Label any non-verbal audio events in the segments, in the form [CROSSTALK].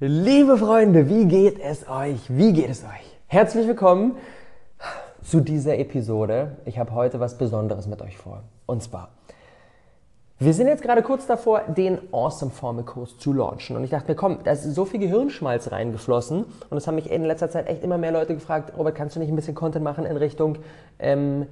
Liebe Freunde, wie geht es euch? Wie geht es euch? Herzlich willkommen zu dieser Episode. Ich habe heute was Besonderes mit euch vor. Und zwar, wir sind jetzt gerade kurz davor, den Awesome Formel Kurs zu launchen. Und ich dachte mir, komm, da ist so viel Gehirnschmalz reingeflossen. Und es haben mich in letzter Zeit echt immer mehr Leute gefragt, Robert, kannst du nicht ein bisschen Content machen in Richtung... Ähm,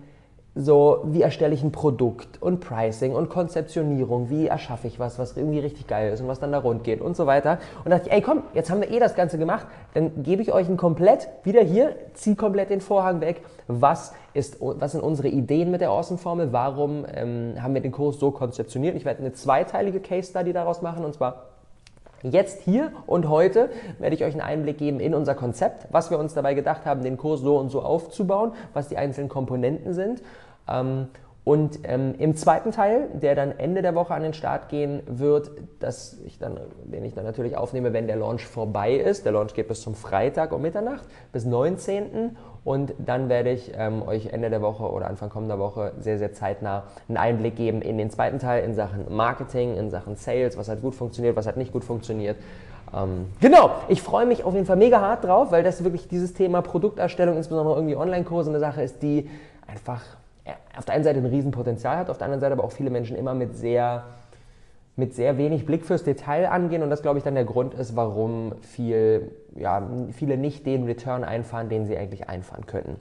so, wie erstelle ich ein Produkt und Pricing und Konzeptionierung, wie erschaffe ich was, was irgendwie richtig geil ist und was dann da rund geht und so weiter. Und dachte ich, ey komm, jetzt haben wir eh das Ganze gemacht, dann gebe ich euch ein komplett, wieder hier, zieh komplett den Vorhang weg, was, ist, was sind unsere Ideen mit der Awesome-Formel, warum ähm, haben wir den Kurs so konzeptioniert. Ich werde eine zweiteilige Case-Study daraus machen und zwar Jetzt hier und heute werde ich euch einen Einblick geben in unser Konzept, was wir uns dabei gedacht haben, den Kurs so und so aufzubauen, was die einzelnen Komponenten sind und ähm, im zweiten Teil, der dann Ende der Woche an den Start gehen wird, dass ich dann, den ich dann natürlich aufnehme, wenn der Launch vorbei ist. Der Launch geht bis zum Freitag um Mitternacht, bis 19. Und dann werde ich ähm, euch Ende der Woche oder Anfang kommender Woche sehr, sehr zeitnah einen Einblick geben in den zweiten Teil in Sachen Marketing, in Sachen Sales, was hat gut funktioniert, was hat nicht gut funktioniert. Ähm, genau, ich freue mich auf jeden Fall mega hart drauf, weil das wirklich dieses Thema Produkterstellung, insbesondere irgendwie Online-Kurse, eine Sache ist, die einfach auf der einen Seite ein Riesenpotenzial hat, auf der anderen Seite aber auch viele Menschen immer mit sehr, mit sehr wenig Blick fürs Detail angehen und das, glaube ich, dann der Grund ist, warum viel, ja, viele nicht den Return einfahren, den sie eigentlich einfahren könnten.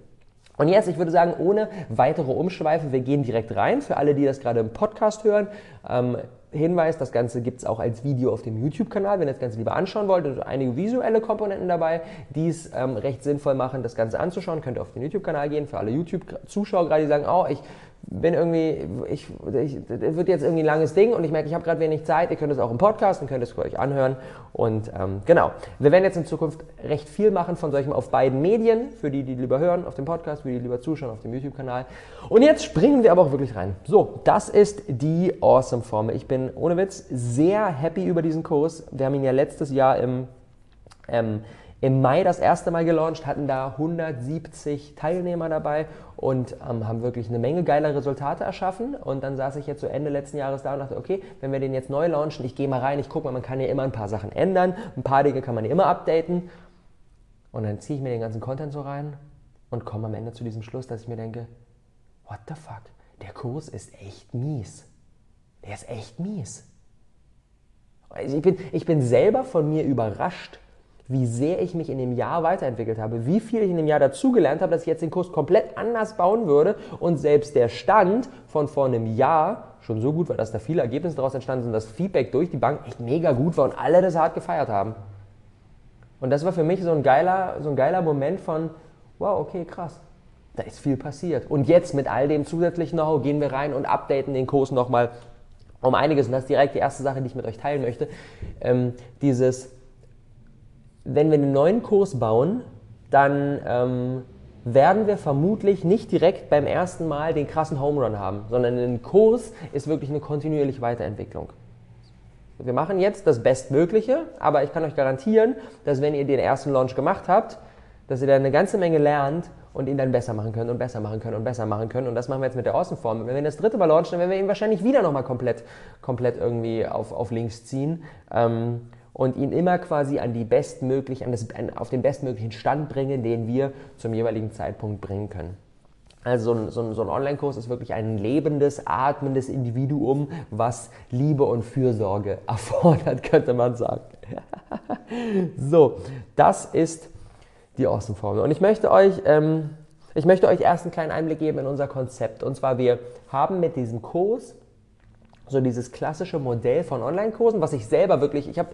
Und jetzt, ich würde sagen, ohne weitere Umschweife, wir gehen direkt rein. Für alle, die das gerade im Podcast hören, ähm, Hinweis, das Ganze gibt es auch als Video auf dem YouTube-Kanal, wenn ihr das Ganze lieber anschauen wollt. sind einige visuelle Komponenten dabei, die es ähm, recht sinnvoll machen, das Ganze anzuschauen. Könnt ihr auf den YouTube-Kanal gehen. Für alle YouTube-Zuschauer gerade, die sagen, oh, ich bin irgendwie, ich, ich, das wird jetzt irgendwie ein langes Ding und ich merke, ich habe gerade wenig Zeit. Ihr könnt es auch im Podcast und könnt es euch anhören. Und ähm, genau, wir werden jetzt in Zukunft recht viel machen von solchen auf beiden Medien, für die, die lieber hören auf dem Podcast, für die, die lieber zuschauen auf dem YouTube-Kanal. Und jetzt springen wir aber auch wirklich rein. So, das ist die Awesome-Formel. Ich bin ohne Witz sehr happy über diesen Kurs. Wir haben ihn ja letztes Jahr im ähm, im Mai das erste Mal gelauncht, hatten da 170 Teilnehmer dabei und ähm, haben wirklich eine Menge geiler Resultate erschaffen. Und dann saß ich jetzt so Ende letzten Jahres da und dachte, okay, wenn wir den jetzt neu launchen, ich gehe mal rein, ich gucke mal, man kann ja immer ein paar Sachen ändern, ein paar Dinge kann man ja immer updaten. Und dann ziehe ich mir den ganzen Content so rein und komme am Ende zu diesem Schluss, dass ich mir denke, what the fuck, der Kurs ist echt mies. Der ist echt mies. Also ich, bin, ich bin selber von mir überrascht, wie sehr ich mich in dem Jahr weiterentwickelt habe, wie viel ich in dem Jahr dazugelernt habe, dass ich jetzt den Kurs komplett anders bauen würde und selbst der Stand von vor einem Jahr schon so gut war, dass da viele Ergebnisse daraus entstanden sind, dass Feedback durch die Bank echt mega gut war und alle das hart gefeiert haben. Und das war für mich so ein geiler, so ein geiler Moment von, wow, okay, krass, da ist viel passiert. Und jetzt mit all dem zusätzlichen Know-how gehen wir rein und updaten den Kurs nochmal um einiges. Und das ist direkt die erste Sache, die ich mit euch teilen möchte. Ähm, dieses wenn wir einen neuen Kurs bauen, dann ähm, werden wir vermutlich nicht direkt beim ersten Mal den krassen Home Run haben, sondern ein Kurs ist wirklich eine kontinuierliche Weiterentwicklung. Wir machen jetzt das Bestmögliche, aber ich kann euch garantieren, dass wenn ihr den ersten Launch gemacht habt, dass ihr dann eine ganze Menge lernt und ihn dann besser machen könnt und besser machen könnt und besser machen könnt. Und das machen wir jetzt mit der Außenform. Wenn wir das dritte Mal launchen, dann werden wir ihn wahrscheinlich wieder nochmal komplett, komplett irgendwie auf, auf links ziehen. Ähm, und ihn immer quasi an die bestmöglich, an das, an, auf den bestmöglichen Stand bringen, den wir zum jeweiligen Zeitpunkt bringen können. Also so ein, so ein, so ein Online-Kurs ist wirklich ein lebendes, atmendes Individuum, was Liebe und Fürsorge [LAUGHS] erfordert, könnte man sagen. [LAUGHS] so, das ist die Awesome-Formel. Und ich möchte euch... Ähm, ich möchte euch erst einen kleinen Einblick geben in unser Konzept. Und zwar, wir haben mit diesem Kurs so dieses klassische Modell von Online-Kursen, was ich selber wirklich, ich habe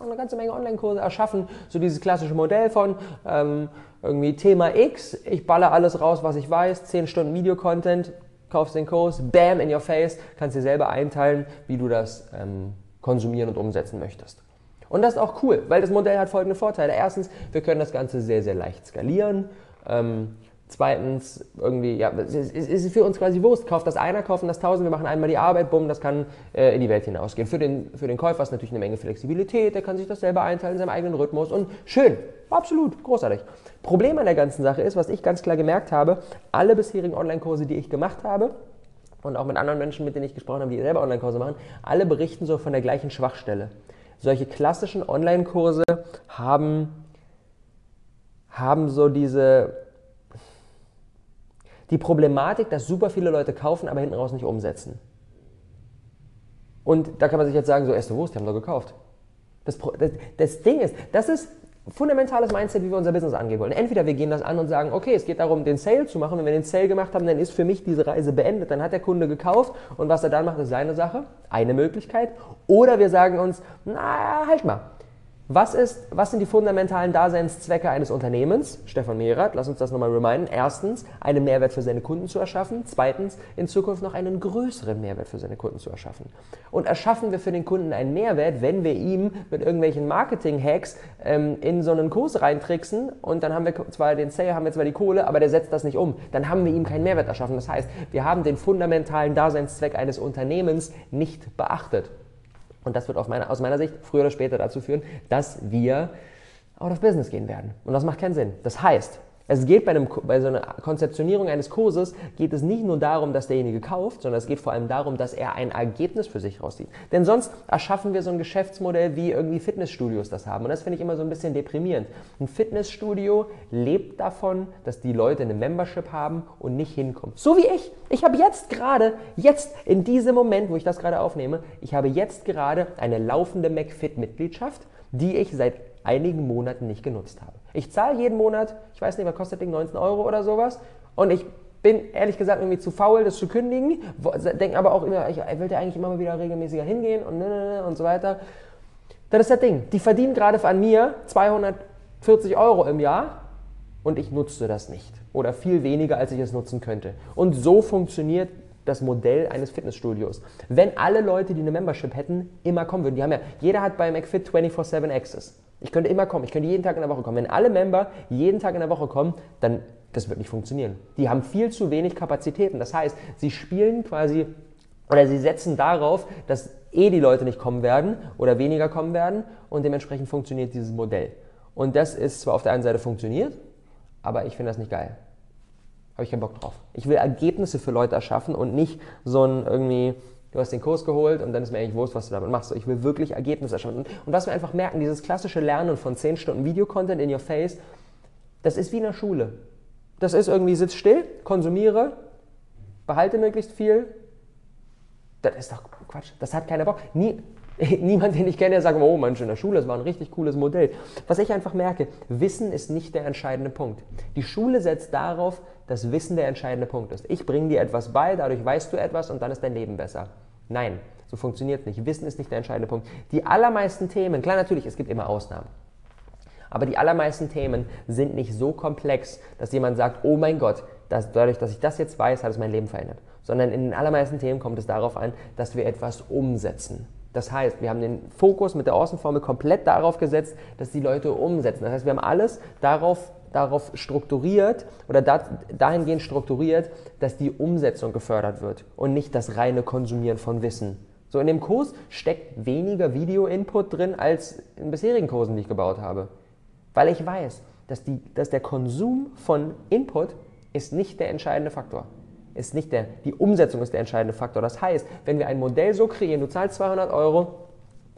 eine ganze Menge Online-Kurse erschaffen, so dieses klassische Modell von ähm, irgendwie Thema X, ich baller alles raus, was ich weiß, 10 Stunden Video-Content, kaufst den Kurs, bam, in your face, kannst dir selber einteilen, wie du das ähm, konsumieren und umsetzen möchtest. Und das ist auch cool, weil das Modell hat folgende Vorteile. Erstens, wir können das Ganze sehr, sehr leicht skalieren. Ähm, Zweitens, irgendwie, ja, es ist für uns quasi Wurst. Kauft das einer, kaufen das tausend, wir machen einmal die Arbeit, bumm, das kann äh, in die Welt hinausgehen. Für den, für den Käufer ist natürlich eine Menge Flexibilität, der kann sich das selber einteilen in seinem eigenen Rhythmus und schön, absolut, großartig. Problem an der ganzen Sache ist, was ich ganz klar gemerkt habe, alle bisherigen Online-Kurse, die ich gemacht habe, und auch mit anderen Menschen, mit denen ich gesprochen habe, die selber Online-Kurse machen, alle berichten so von der gleichen Schwachstelle. Solche klassischen Online-Kurse haben, haben so diese die Problematik, dass super viele Leute kaufen, aber hinten raus nicht umsetzen. Und da kann man sich jetzt sagen, so, erste Wurst, die haben doch gekauft. Das, das, das Ding ist, das ist fundamentales Mindset, wie wir unser Business angehen wollen. Entweder wir gehen das an und sagen, okay, es geht darum, den Sale zu machen. Wenn wir den Sale gemacht haben, dann ist für mich diese Reise beendet. Dann hat der Kunde gekauft und was er dann macht, ist seine Sache. Eine Möglichkeit. Oder wir sagen uns, na, halt mal. Was, ist, was sind die fundamentalen Daseinszwecke eines Unternehmens? Stefan Mehrath, lass uns das nochmal reminden. Erstens, einen Mehrwert für seine Kunden zu erschaffen. Zweitens, in Zukunft noch einen größeren Mehrwert für seine Kunden zu erschaffen. Und erschaffen wir für den Kunden einen Mehrwert, wenn wir ihm mit irgendwelchen Marketing-Hacks ähm, in so einen Kurs reintricksen und dann haben wir zwar den Sale, haben wir zwar die Kohle, aber der setzt das nicht um. Dann haben wir ihm keinen Mehrwert erschaffen. Das heißt, wir haben den fundamentalen Daseinszweck eines Unternehmens nicht beachtet. Und das wird meine, aus meiner Sicht früher oder später dazu führen, dass wir out of business gehen werden. Und das macht keinen Sinn. Das heißt, es geht bei, einem, bei so einer Konzeptionierung eines Kurses, geht es nicht nur darum, dass derjenige kauft, sondern es geht vor allem darum, dass er ein Ergebnis für sich rauszieht. Denn sonst erschaffen wir so ein Geschäftsmodell, wie irgendwie Fitnessstudios das haben. Und das finde ich immer so ein bisschen deprimierend. Ein Fitnessstudio lebt davon, dass die Leute eine Membership haben und nicht hinkommen. So wie ich. Ich habe jetzt gerade, jetzt in diesem Moment, wo ich das gerade aufnehme, ich habe jetzt gerade eine laufende McFit-Mitgliedschaft, die ich seit einigen Monaten nicht genutzt habe. Ich zahle jeden Monat, ich weiß nicht, was kostet das Ding, 19 Euro oder sowas. Und ich bin ehrlich gesagt irgendwie zu faul, das zu kündigen. Denke aber auch immer, ich will eigentlich immer mal wieder regelmäßiger hingehen und, ne, ne, ne, und so weiter. Das ist das Ding. Die verdienen gerade an mir 240 Euro im Jahr und ich nutze das nicht. Oder viel weniger, als ich es nutzen könnte. Und so funktioniert das Modell eines Fitnessstudios. Wenn alle Leute, die eine Membership hätten, immer kommen würden. Die haben ja, jeder hat bei McFit 24-7 Access. Ich könnte immer kommen, ich könnte jeden Tag in der Woche kommen. Wenn alle Member jeden Tag in der Woche kommen, dann das wird nicht funktionieren. Die haben viel zu wenig Kapazitäten. Das heißt, sie spielen quasi oder sie setzen darauf, dass eh die Leute nicht kommen werden oder weniger kommen werden und dementsprechend funktioniert dieses Modell. Und das ist zwar auf der einen Seite funktioniert, aber ich finde das nicht geil. Habe ich keinen Bock drauf. Ich will Ergebnisse für Leute erschaffen und nicht so ein irgendwie Du hast den Kurs geholt und dann ist mir eigentlich wurscht, was du damit machst. Ich will wirklich Ergebnisse erschaffen. Und was wir einfach merken, dieses klassische Lernen von 10 Stunden Videocontent in your face, das ist wie in der Schule. Das ist irgendwie, sitz still, konsumiere, behalte möglichst viel. Das ist doch Quatsch. Das hat keiner Bock. Nie, [LAUGHS] niemand, den ich kenne, der sagt, oh Mensch, in der Schule, das war ein richtig cooles Modell. Was ich einfach merke, Wissen ist nicht der entscheidende Punkt. Die Schule setzt darauf, dass Wissen der entscheidende Punkt ist. Ich bringe dir etwas bei, dadurch weißt du etwas und dann ist dein Leben besser. Nein, so funktioniert es nicht. Wissen ist nicht der entscheidende Punkt. Die allermeisten Themen, klar natürlich, es gibt immer Ausnahmen. Aber die allermeisten Themen sind nicht so komplex, dass jemand sagt, oh mein Gott, dass dadurch, dass ich das jetzt weiß, hat es mein Leben verändert. Sondern in den allermeisten Themen kommt es darauf an, dass wir etwas umsetzen. Das heißt, wir haben den Fokus mit der Außenformel komplett darauf gesetzt, dass die Leute umsetzen. Das heißt, wir haben alles darauf, darauf strukturiert oder da, dahingehend strukturiert, dass die Umsetzung gefördert wird und nicht das reine Konsumieren von Wissen. So in dem Kurs steckt weniger Video-Input drin als in bisherigen Kursen, die ich gebaut habe. Weil ich weiß, dass, die, dass der Konsum von Input ist nicht der entscheidende Faktor ist nicht der, die Umsetzung ist der entscheidende Faktor. Das heißt, wenn wir ein Modell so kreieren, du zahlst 200 Euro,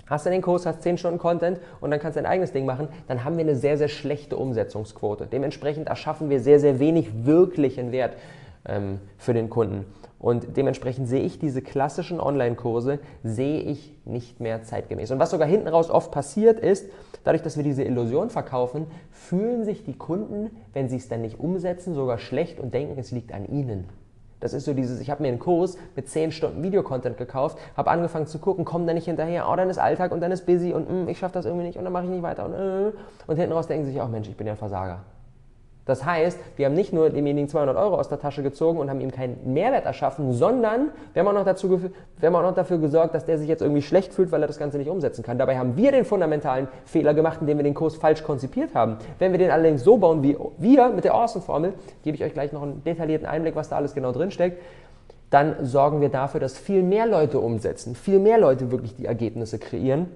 hast du den Kurs, hast 10 Stunden Content und dann kannst du dein eigenes Ding machen, dann haben wir eine sehr, sehr schlechte Umsetzungsquote. Dementsprechend erschaffen wir sehr, sehr wenig wirklichen Wert ähm, für den Kunden. Und dementsprechend sehe ich diese klassischen Online-Kurse, sehe ich nicht mehr zeitgemäß. Und was sogar hinten raus oft passiert ist, dadurch, dass wir diese Illusion verkaufen, fühlen sich die Kunden, wenn sie es dann nicht umsetzen, sogar schlecht und denken, es liegt an ihnen. Das ist so dieses, ich habe mir einen Kurs mit 10 Stunden Videocontent gekauft, habe angefangen zu gucken, komm da nicht hinterher, oh, dann ist Alltag und dann ist busy und mm, ich schaffe das irgendwie nicht und dann mache ich nicht weiter und, äh, und hinten raus denken sie sich auch, Mensch, ich bin ja ein Versager. Das heißt, wir haben nicht nur demjenigen 200 Euro aus der Tasche gezogen und haben ihm keinen Mehrwert erschaffen, sondern wir haben, auch noch dazu, wir haben auch noch dafür gesorgt, dass der sich jetzt irgendwie schlecht fühlt, weil er das Ganze nicht umsetzen kann. Dabei haben wir den fundamentalen Fehler gemacht, indem wir den Kurs falsch konzipiert haben. Wenn wir den allerdings so bauen wie wir mit der Awesome-Formel, gebe ich euch gleich noch einen detaillierten Einblick, was da alles genau drin steckt, dann sorgen wir dafür, dass viel mehr Leute umsetzen, viel mehr Leute wirklich die Ergebnisse kreieren.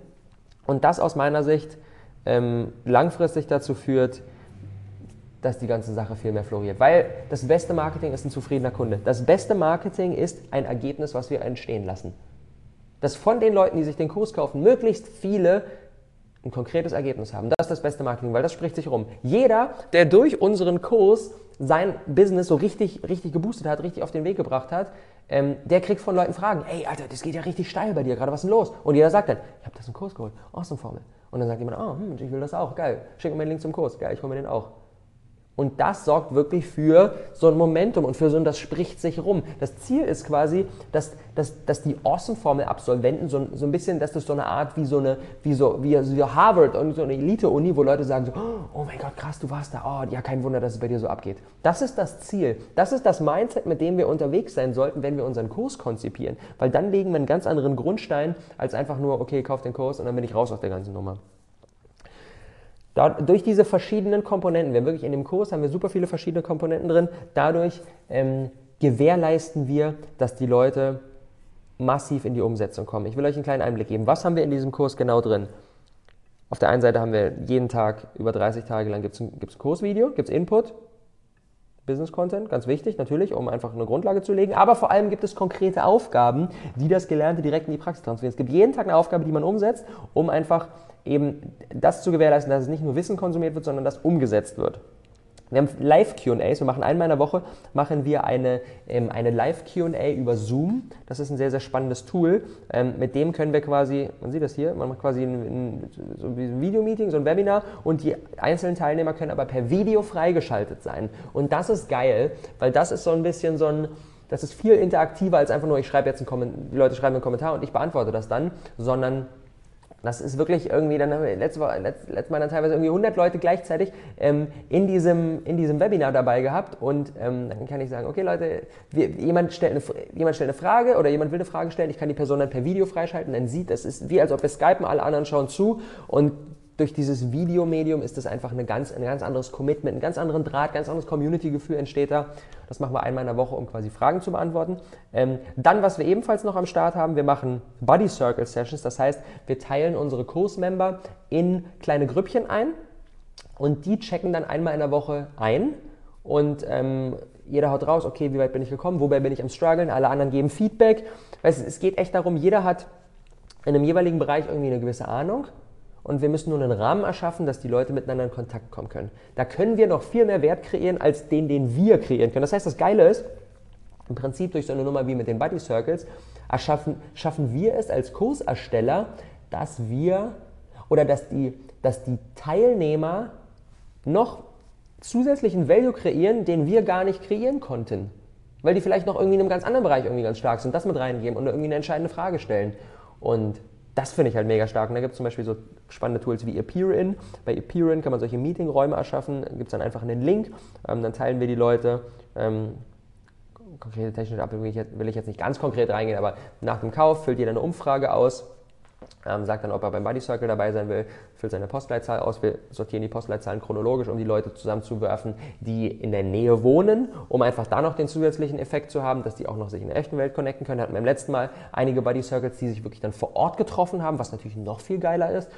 Und das aus meiner Sicht ähm, langfristig dazu führt, dass die ganze Sache viel mehr floriert. Weil das beste Marketing ist ein zufriedener Kunde. Das beste Marketing ist ein Ergebnis, was wir entstehen lassen. dass von den Leuten, die sich den Kurs kaufen, möglichst viele ein konkretes Ergebnis haben. Das ist das beste Marketing, weil das spricht sich rum. Jeder, der durch unseren Kurs sein Business so richtig, richtig geboostet hat, richtig auf den Weg gebracht hat, ähm, der kriegt von Leuten Fragen. Ey, Alter, das geht ja richtig steil bei dir, gerade was ist denn los? Und jeder sagt dann, ich habe das im Kurs geholt, awesome Formel. Und dann sagt jemand, oh, hm, ich will das auch, geil, schick mir den Link zum Kurs, geil, ich hole mir den auch. Und das sorgt wirklich für so ein Momentum und für so ein, das spricht sich rum. Das Ziel ist quasi, dass, dass, dass die Awesome-Formel-Absolventen so, so ein bisschen, dass das so eine Art wie so eine, wie so, wie so Harvard und so eine Elite-Uni, wo Leute sagen so, oh mein Gott, krass, du warst da, oh, ja, kein Wunder, dass es bei dir so abgeht. Das ist das Ziel. Das ist das Mindset, mit dem wir unterwegs sein sollten, wenn wir unseren Kurs konzipieren. Weil dann legen wir einen ganz anderen Grundstein, als einfach nur, okay, kauf den Kurs und dann bin ich raus aus der ganzen Nummer. Da, durch diese verschiedenen Komponenten, wir wirklich in dem Kurs haben wir super viele verschiedene Komponenten drin, dadurch ähm, gewährleisten wir, dass die Leute massiv in die Umsetzung kommen. Ich will euch einen kleinen Einblick geben. Was haben wir in diesem Kurs genau drin? Auf der einen Seite haben wir jeden Tag, über 30 Tage lang gibt es ein Kursvideo, gibt es Input, Business Content, ganz wichtig natürlich, um einfach eine Grundlage zu legen. Aber vor allem gibt es konkrete Aufgaben, die das Gelernte direkt in die Praxis transferieren. Es gibt jeden Tag eine Aufgabe, die man umsetzt, um einfach eben das zu gewährleisten, dass es nicht nur Wissen konsumiert wird, sondern dass umgesetzt wird. Wir haben Live-QAs, wir machen einmal in der Woche machen wir eine, ähm, eine Live-QA über Zoom. Das ist ein sehr, sehr spannendes Tool. Ähm, mit dem können wir quasi, man sieht das hier, man macht quasi ein, ein, so ein Videomeeting, so ein Webinar und die einzelnen Teilnehmer können aber per Video freigeschaltet sein. Und das ist geil, weil das ist so ein bisschen so ein, das ist viel interaktiver als einfach nur, ich schreibe jetzt einen Kommentar, die Leute schreiben einen Kommentar und ich beantworte das dann, sondern das ist wirklich irgendwie, dann haben wir letztes Mal, letztes Mal dann teilweise irgendwie 100 Leute gleichzeitig ähm, in, diesem, in diesem Webinar dabei gehabt und ähm, dann kann ich sagen, okay Leute, wir, jemand, stellt eine, jemand stellt eine Frage oder jemand will eine Frage stellen, ich kann die Person dann per Video freischalten, dann sieht, es ist wie als ob wir skypen, alle anderen schauen zu und durch dieses Videomedium ist das einfach eine ganz, ein ganz anderes Commitment, ein ganz anderen Draht, ganz anderes Community-Gefühl entsteht da. Das machen wir einmal in der Woche, um quasi Fragen zu beantworten. Ähm, dann, was wir ebenfalls noch am Start haben, wir machen Buddy Circle Sessions. Das heißt, wir teilen unsere Kursmember in kleine Grüppchen ein und die checken dann einmal in der Woche ein und ähm, jeder haut raus, okay, wie weit bin ich gekommen, wobei bin ich am struggeln, alle anderen geben Feedback. Weißt, es geht echt darum, jeder hat in einem jeweiligen Bereich irgendwie eine gewisse Ahnung und wir müssen nur einen Rahmen erschaffen, dass die Leute miteinander in Kontakt kommen können. Da können wir noch viel mehr Wert kreieren, als den, den wir kreieren können. Das heißt, das Geile ist, im Prinzip durch so eine Nummer wie mit den Buddy Circles, erschaffen, schaffen wir es als Kursersteller, dass wir oder dass die, dass die Teilnehmer noch zusätzlichen Value kreieren, den wir gar nicht kreieren konnten. Weil die vielleicht noch irgendwie in einem ganz anderen Bereich irgendwie ganz stark sind, das mit reingeben und irgendwie eine entscheidende Frage stellen. Und das finde ich halt mega stark. Und da gibt es zum Beispiel so spannende Tools wie Appearin. Bei Appearin kann man solche Meetingräume erschaffen. Gibt es dann einfach einen Link. Ähm, dann teilen wir die Leute. Ähm, konkrete technische Abbildung will ich jetzt nicht ganz konkret reingehen, aber nach dem Kauf füllt jeder eine Umfrage aus ähm, sagt dann, ob er beim Buddy Circle dabei sein will, füllt seine Postleitzahl aus. Wir sortieren die Postleitzahlen chronologisch, um die Leute zusammenzuwerfen, die in der Nähe wohnen, um einfach da noch den zusätzlichen Effekt zu haben, dass die auch noch sich in der echten Welt connecten können. Wir hatten beim letzten Mal einige Buddy Circles, die sich wirklich dann vor Ort getroffen haben, was natürlich noch viel geiler ist.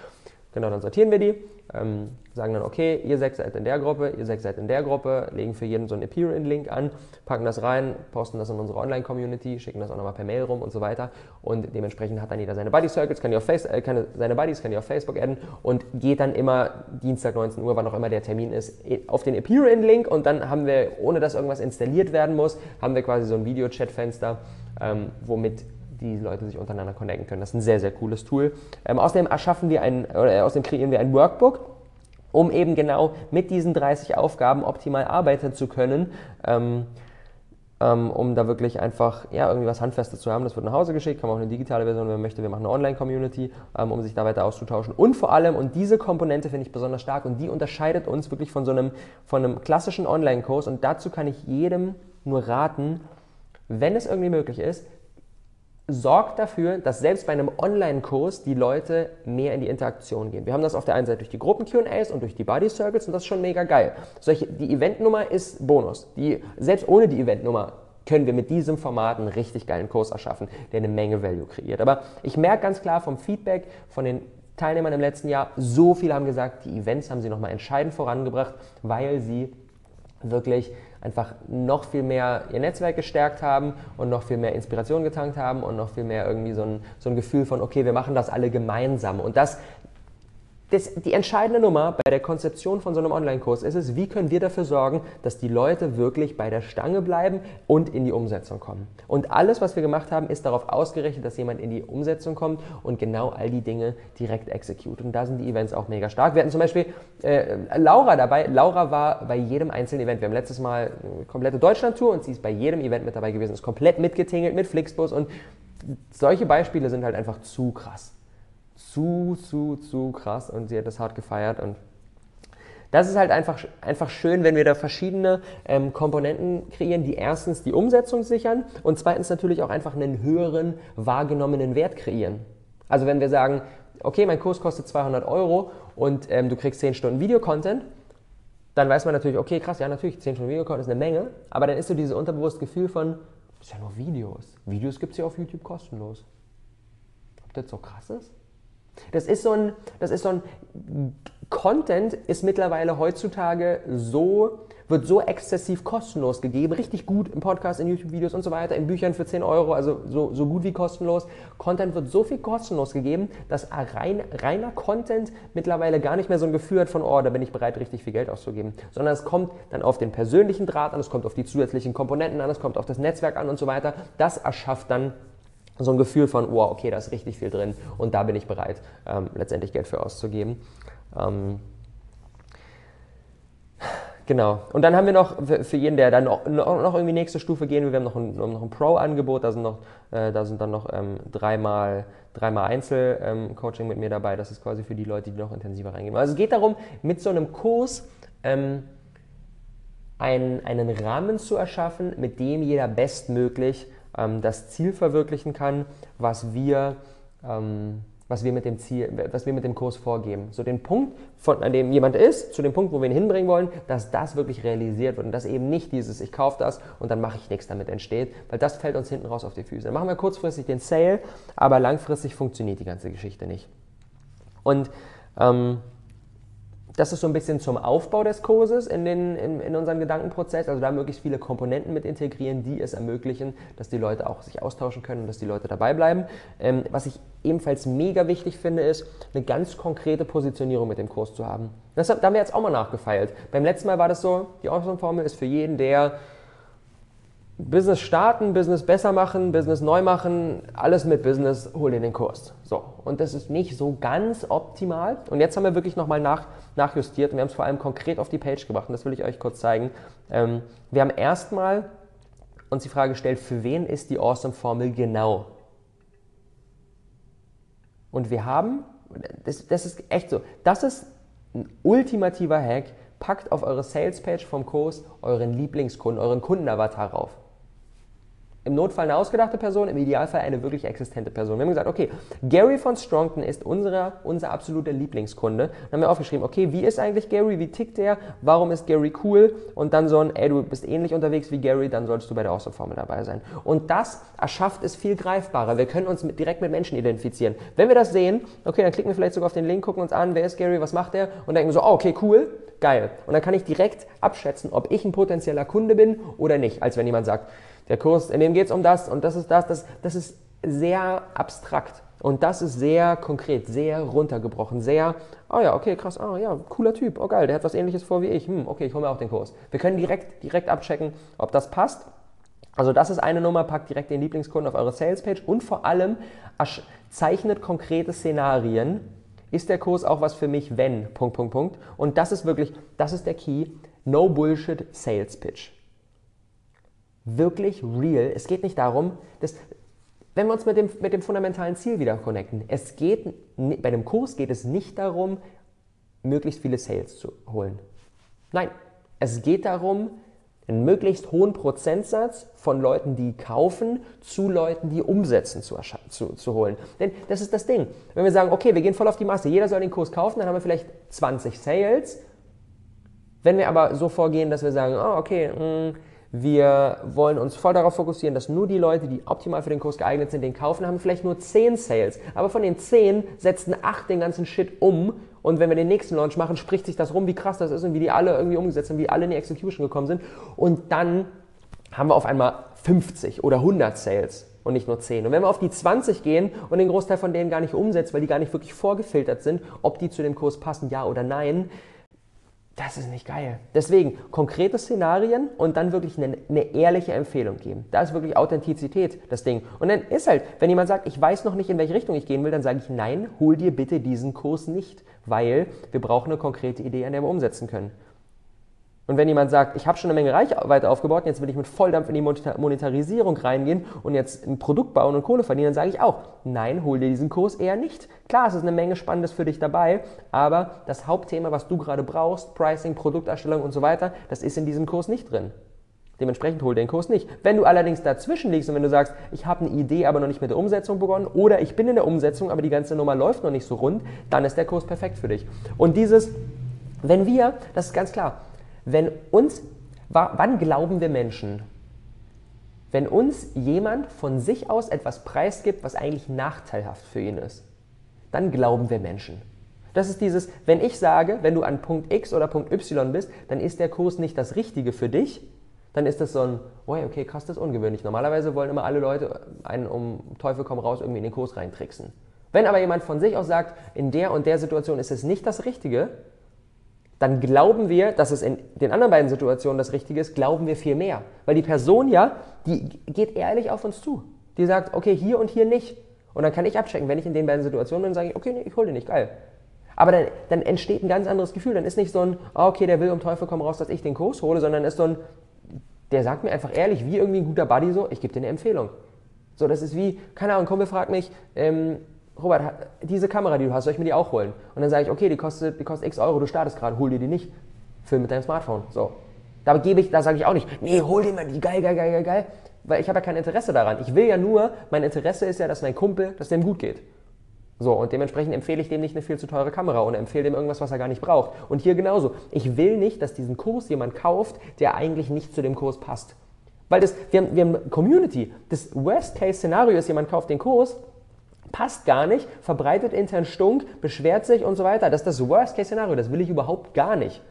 Genau, dann sortieren wir die, ähm, sagen dann, okay, ihr sechs seid in der Gruppe, ihr sechs seid in der Gruppe, legen für jeden so einen Appear-In-Link an, packen das rein, posten das in unsere Online-Community, schicken das auch nochmal per Mail rum und so weiter. Und dementsprechend hat dann jeder seine Buddy-Circles, kann die auf äh, kann seine Buddies, kann die auf Facebook adden und geht dann immer Dienstag 19 Uhr, wann auch immer der Termin ist, auf den Appear-In-Link und dann haben wir, ohne dass irgendwas installiert werden muss, haben wir quasi so ein Video-Chat-Fenster, ähm, womit die Leute sich untereinander connecten können. Das ist ein sehr, sehr cooles Tool. Ähm, außerdem erschaffen wir ein, oder äh, außerdem kreieren wir ein Workbook, um eben genau mit diesen 30 Aufgaben optimal arbeiten zu können. Ähm, ähm, um da wirklich einfach ja, irgendwie was Handfestes zu haben. Das wird nach Hause geschickt, kann man auch eine digitale Version, wenn man möchte. Wir machen eine Online-Community, ähm, um sich da weiter auszutauschen. Und vor allem, und diese Komponente finde ich besonders stark und die unterscheidet uns wirklich von so einem, von einem klassischen Online-Kurs. Und dazu kann ich jedem nur raten, wenn es irgendwie möglich ist, sorgt dafür, dass selbst bei einem Online-Kurs die Leute mehr in die Interaktion gehen. Wir haben das auf der einen Seite durch die Gruppen-QAs und durch die Body Circles und das ist schon mega geil. Solche, die Eventnummer ist Bonus. Die, selbst ohne die Eventnummer können wir mit diesem Format einen richtig geilen Kurs erschaffen, der eine Menge Value kreiert. Aber ich merke ganz klar vom Feedback von den Teilnehmern im letzten Jahr, so viele haben gesagt, die Events haben sie nochmal entscheidend vorangebracht, weil sie wirklich einfach noch viel mehr ihr Netzwerk gestärkt haben und noch viel mehr Inspiration getankt haben und noch viel mehr irgendwie so ein, so ein Gefühl von, okay, wir machen das alle gemeinsam. Und das das, die entscheidende Nummer bei der Konzeption von so einem Online-Kurs ist es, wie können wir dafür sorgen, dass die Leute wirklich bei der Stange bleiben und in die Umsetzung kommen. Und alles, was wir gemacht haben, ist darauf ausgerichtet, dass jemand in die Umsetzung kommt und genau all die Dinge direkt execute. Und da sind die Events auch mega stark. Wir hatten zum Beispiel äh, Laura dabei. Laura war bei jedem einzelnen Event. Wir haben letztes Mal eine komplette Deutschland-Tour und sie ist bei jedem Event mit dabei gewesen, ist komplett mitgetingelt mit Flixbus und solche Beispiele sind halt einfach zu krass zu, zu, zu krass und sie hat das hart gefeiert und das ist halt einfach, einfach schön, wenn wir da verschiedene ähm, Komponenten kreieren, die erstens die Umsetzung sichern und zweitens natürlich auch einfach einen höheren wahrgenommenen Wert kreieren. Also wenn wir sagen, okay, mein Kurs kostet 200 Euro und ähm, du kriegst 10 Stunden Videocontent, dann weiß man natürlich, okay, krass, ja natürlich, 10 Stunden Videocontent ist eine Menge, aber dann ist so dieses unterbewusste Gefühl von, das ist ja nur Videos. Videos gibt es ja auf YouTube kostenlos. Ob das so krass ist? Das ist so ein, das ist so ein Content ist mittlerweile heutzutage so, wird so exzessiv kostenlos gegeben, richtig gut im Podcast, in YouTube-Videos und so weiter, in Büchern für 10 Euro, also so, so gut wie kostenlos. Content wird so viel kostenlos gegeben, dass rein, reiner Content mittlerweile gar nicht mehr so ein Gefühl hat von, oh, da bin ich bereit, richtig viel Geld auszugeben, sondern es kommt dann auf den persönlichen Draht an, es kommt auf die zusätzlichen Komponenten an, es kommt auf das Netzwerk an und so weiter. Das erschafft dann so ein Gefühl von, wow, okay, da ist richtig viel drin und da bin ich bereit, ähm, letztendlich Geld für auszugeben. Ähm, genau. Und dann haben wir noch für jeden, der dann noch, noch irgendwie nächste Stufe gehen will, wir haben noch ein, noch ein Pro-Angebot, da sind, noch, äh, da sind dann noch ähm, dreimal, dreimal Einzelcoaching ähm, mit mir dabei. Das ist quasi für die Leute, die noch intensiver reingehen. Also es geht darum, mit so einem Kurs ähm, einen, einen Rahmen zu erschaffen, mit dem jeder bestmöglich ähm, das Ziel verwirklichen kann, was wir, ähm, was, wir mit dem Ziel, was wir mit dem Kurs vorgeben. So den Punkt, von, an dem jemand ist, zu dem Punkt, wo wir ihn hinbringen wollen, dass das wirklich realisiert wird und dass eben nicht dieses, ich kaufe das und dann mache ich nichts damit entsteht, weil das fällt uns hinten raus auf die Füße. Dann machen wir kurzfristig den Sale, aber langfristig funktioniert die ganze Geschichte nicht. Und ähm, das ist so ein bisschen zum Aufbau des Kurses in, den, in, in unseren Gedankenprozess. Also da möglichst viele Komponenten mit integrieren, die es ermöglichen, dass die Leute auch sich austauschen können und dass die Leute dabei bleiben. Ähm, was ich ebenfalls mega wichtig finde, ist, eine ganz konkrete Positionierung mit dem Kurs zu haben. Das, da haben wir jetzt auch mal nachgefeilt. Beim letzten Mal war das so, die Awesome-Formel ist für jeden, der Business starten, Business besser machen, Business neu machen, alles mit Business, hol dir den Kurs. So. Und das ist nicht so ganz optimal. Und jetzt haben wir wirklich nochmal nach, nachjustiert und wir haben es vor allem konkret auf die Page gebracht. Und das will ich euch kurz zeigen. Ähm, wir haben erstmal uns die Frage gestellt, für wen ist die Awesome-Formel genau? Und wir haben, das, das ist echt so, das ist ein ultimativer Hack, packt auf eure Sales-Page vom Kurs euren Lieblingskunden, euren Kundenavatar rauf. Im Notfall eine ausgedachte Person, im Idealfall eine wirklich existente Person. Wir haben gesagt, okay, Gary von Strongton ist unsere, unser absoluter Lieblingskunde. Dann haben wir aufgeschrieben, okay, wie ist eigentlich Gary, wie tickt der, warum ist Gary cool? Und dann so ein, ey, du bist ähnlich unterwegs wie Gary, dann solltest du bei der Awesome-Formel dabei sein. Und das erschafft es viel greifbarer. Wir können uns mit, direkt mit Menschen identifizieren. Wenn wir das sehen, okay, dann klicken wir vielleicht sogar auf den Link, gucken uns an, wer ist Gary, was macht der? Und denken so, oh, okay, cool, geil. Und dann kann ich direkt abschätzen, ob ich ein potenzieller Kunde bin oder nicht, als wenn jemand sagt, der Kurs, in dem geht es um das und das ist das, das, das ist sehr abstrakt. Und das ist sehr konkret, sehr runtergebrochen, sehr, oh ja, okay, krass, oh ja, cooler Typ, oh geil, der hat was ähnliches vor wie ich, hm, okay, ich hole mir auch den Kurs. Wir können direkt, direkt abchecken, ob das passt. Also das ist eine Nummer, packt direkt den Lieblingskunden auf eure Salespage und vor allem zeichnet konkrete Szenarien. Ist der Kurs auch was für mich, wenn, Punkt, Punkt, Punkt. Und das ist wirklich, das ist der Key, no bullshit Sales Pitch wirklich real. Es geht nicht darum, dass, wenn wir uns mit dem, mit dem fundamentalen Ziel wieder connecten, es geht, bei dem Kurs geht es nicht darum, möglichst viele Sales zu holen. Nein, es geht darum, einen möglichst hohen Prozentsatz von Leuten, die kaufen, zu Leuten, die umsetzen, zu, zu, zu holen. Denn das ist das Ding. Wenn wir sagen, okay, wir gehen voll auf die Masse, jeder soll den Kurs kaufen, dann haben wir vielleicht 20 Sales. Wenn wir aber so vorgehen, dass wir sagen, oh, okay, mh, mm, wir wollen uns voll darauf fokussieren, dass nur die Leute, die optimal für den Kurs geeignet sind, den kaufen, haben vielleicht nur 10 Sales. Aber von den 10 setzen 8 den ganzen Shit um Und wenn wir den nächsten Launch machen, spricht sich das rum, wie krass das ist und wie die alle irgendwie umgesetzt haben, wie alle in die Execution gekommen sind. Und dann haben wir auf einmal 50 oder 100 Sales und nicht nur 10. Und wenn wir auf die 20 gehen und den Großteil von denen gar nicht umsetzt, weil die gar nicht wirklich vorgefiltert sind, ob die zu dem Kurs passen, ja oder nein, das ist nicht geil. Deswegen konkrete Szenarien und dann wirklich eine, eine, ehrliche Empfehlung geben. Da ist wirklich Authentizität das Ding. Und dann ist halt, wenn jemand sagt, ich weiß noch nicht, in welche Richtung ich gehen will, dann sage ich, nein, hol dir bitte diesen Kurs nicht, weil wir brauchen eine konkrete Idee, an der wir umsetzen können. Und wenn jemand sagt, ich habe schon eine Menge Reichweite aufgebaut, jetzt will ich mit Volldampf in die Monetarisierung reingehen und jetzt ein Produkt bauen und Kohle verdienen, dann sage ich auch, nein, hol dir diesen Kurs eher nicht. Klar, es ist eine Menge Spannendes für dich dabei, aber das Hauptthema, was du gerade brauchst, Pricing, Produkterstellung und so weiter, das ist in diesem Kurs nicht drin. Dementsprechend hol den Kurs nicht. Wenn du allerdings dazwischen liegst und wenn du sagst, ich habe eine Idee, aber noch nicht mit der Umsetzung begonnen oder ich bin in der Umsetzung, aber die ganze Nummer läuft noch nicht so rund, dann ist der Kurs perfekt für dich. Und dieses, wenn wir, das ist ganz klar, wenn uns, wann glauben wir Menschen? Wenn uns jemand von sich aus etwas preisgibt, was eigentlich nachteilhaft für ihn ist, dann glauben wir Menschen. Das ist dieses, wenn ich sage, wenn du an Punkt X oder Punkt Y bist, dann ist der Kurs nicht das Richtige für dich, dann ist das so ein, oh okay, krass, das ist ungewöhnlich. Normalerweise wollen immer alle Leute einen um Teufel komm raus irgendwie in den Kurs reintricksen. Wenn aber jemand von sich aus sagt, in der und der Situation ist es nicht das Richtige, dann glauben wir, dass es in den anderen beiden Situationen das Richtige ist, glauben wir viel mehr. Weil die Person ja, die geht ehrlich auf uns zu. Die sagt, okay, hier und hier nicht. Und dann kann ich abchecken, wenn ich in den beiden Situationen bin, sage ich, okay, nee, ich hole den nicht, geil. Aber dann, dann, entsteht ein ganz anderes Gefühl. Dann ist nicht so ein, oh, okay, der will um Teufel komm raus, dass ich den Kurs hole, sondern ist so ein, der sagt mir einfach ehrlich, wie irgendwie ein guter Buddy so, ich gebe dir eine Empfehlung. So, das ist wie, keine Ahnung, Kumpel fragt mich, ähm, Robert, diese Kamera, die du hast, soll ich mir die auch holen? Und dann sage ich, okay, die kostet, die kostet x Euro, du startest gerade, hol dir die nicht. Film mit deinem Smartphone. So. Da gebe ich, da sage ich auch nicht, nee, hol dir mal die, geil, geil, geil, geil, geil. Weil ich habe ja kein Interesse daran. Ich will ja nur, mein Interesse ist ja, dass mein Kumpel, dass dem gut geht. So, und dementsprechend empfehle ich dem nicht eine viel zu teure Kamera und empfehle dem irgendwas, was er gar nicht braucht. Und hier genauso. Ich will nicht, dass diesen Kurs jemand kauft, der eigentlich nicht zu dem Kurs passt. Weil das, wir haben, wir haben Community. Das Worst-Case-Szenario ist, jemand kauft den Kurs passt gar nicht, verbreitet intern Stunk, beschwert sich und so weiter. Das ist das Worst-Case-Szenario. Das will ich überhaupt gar nicht.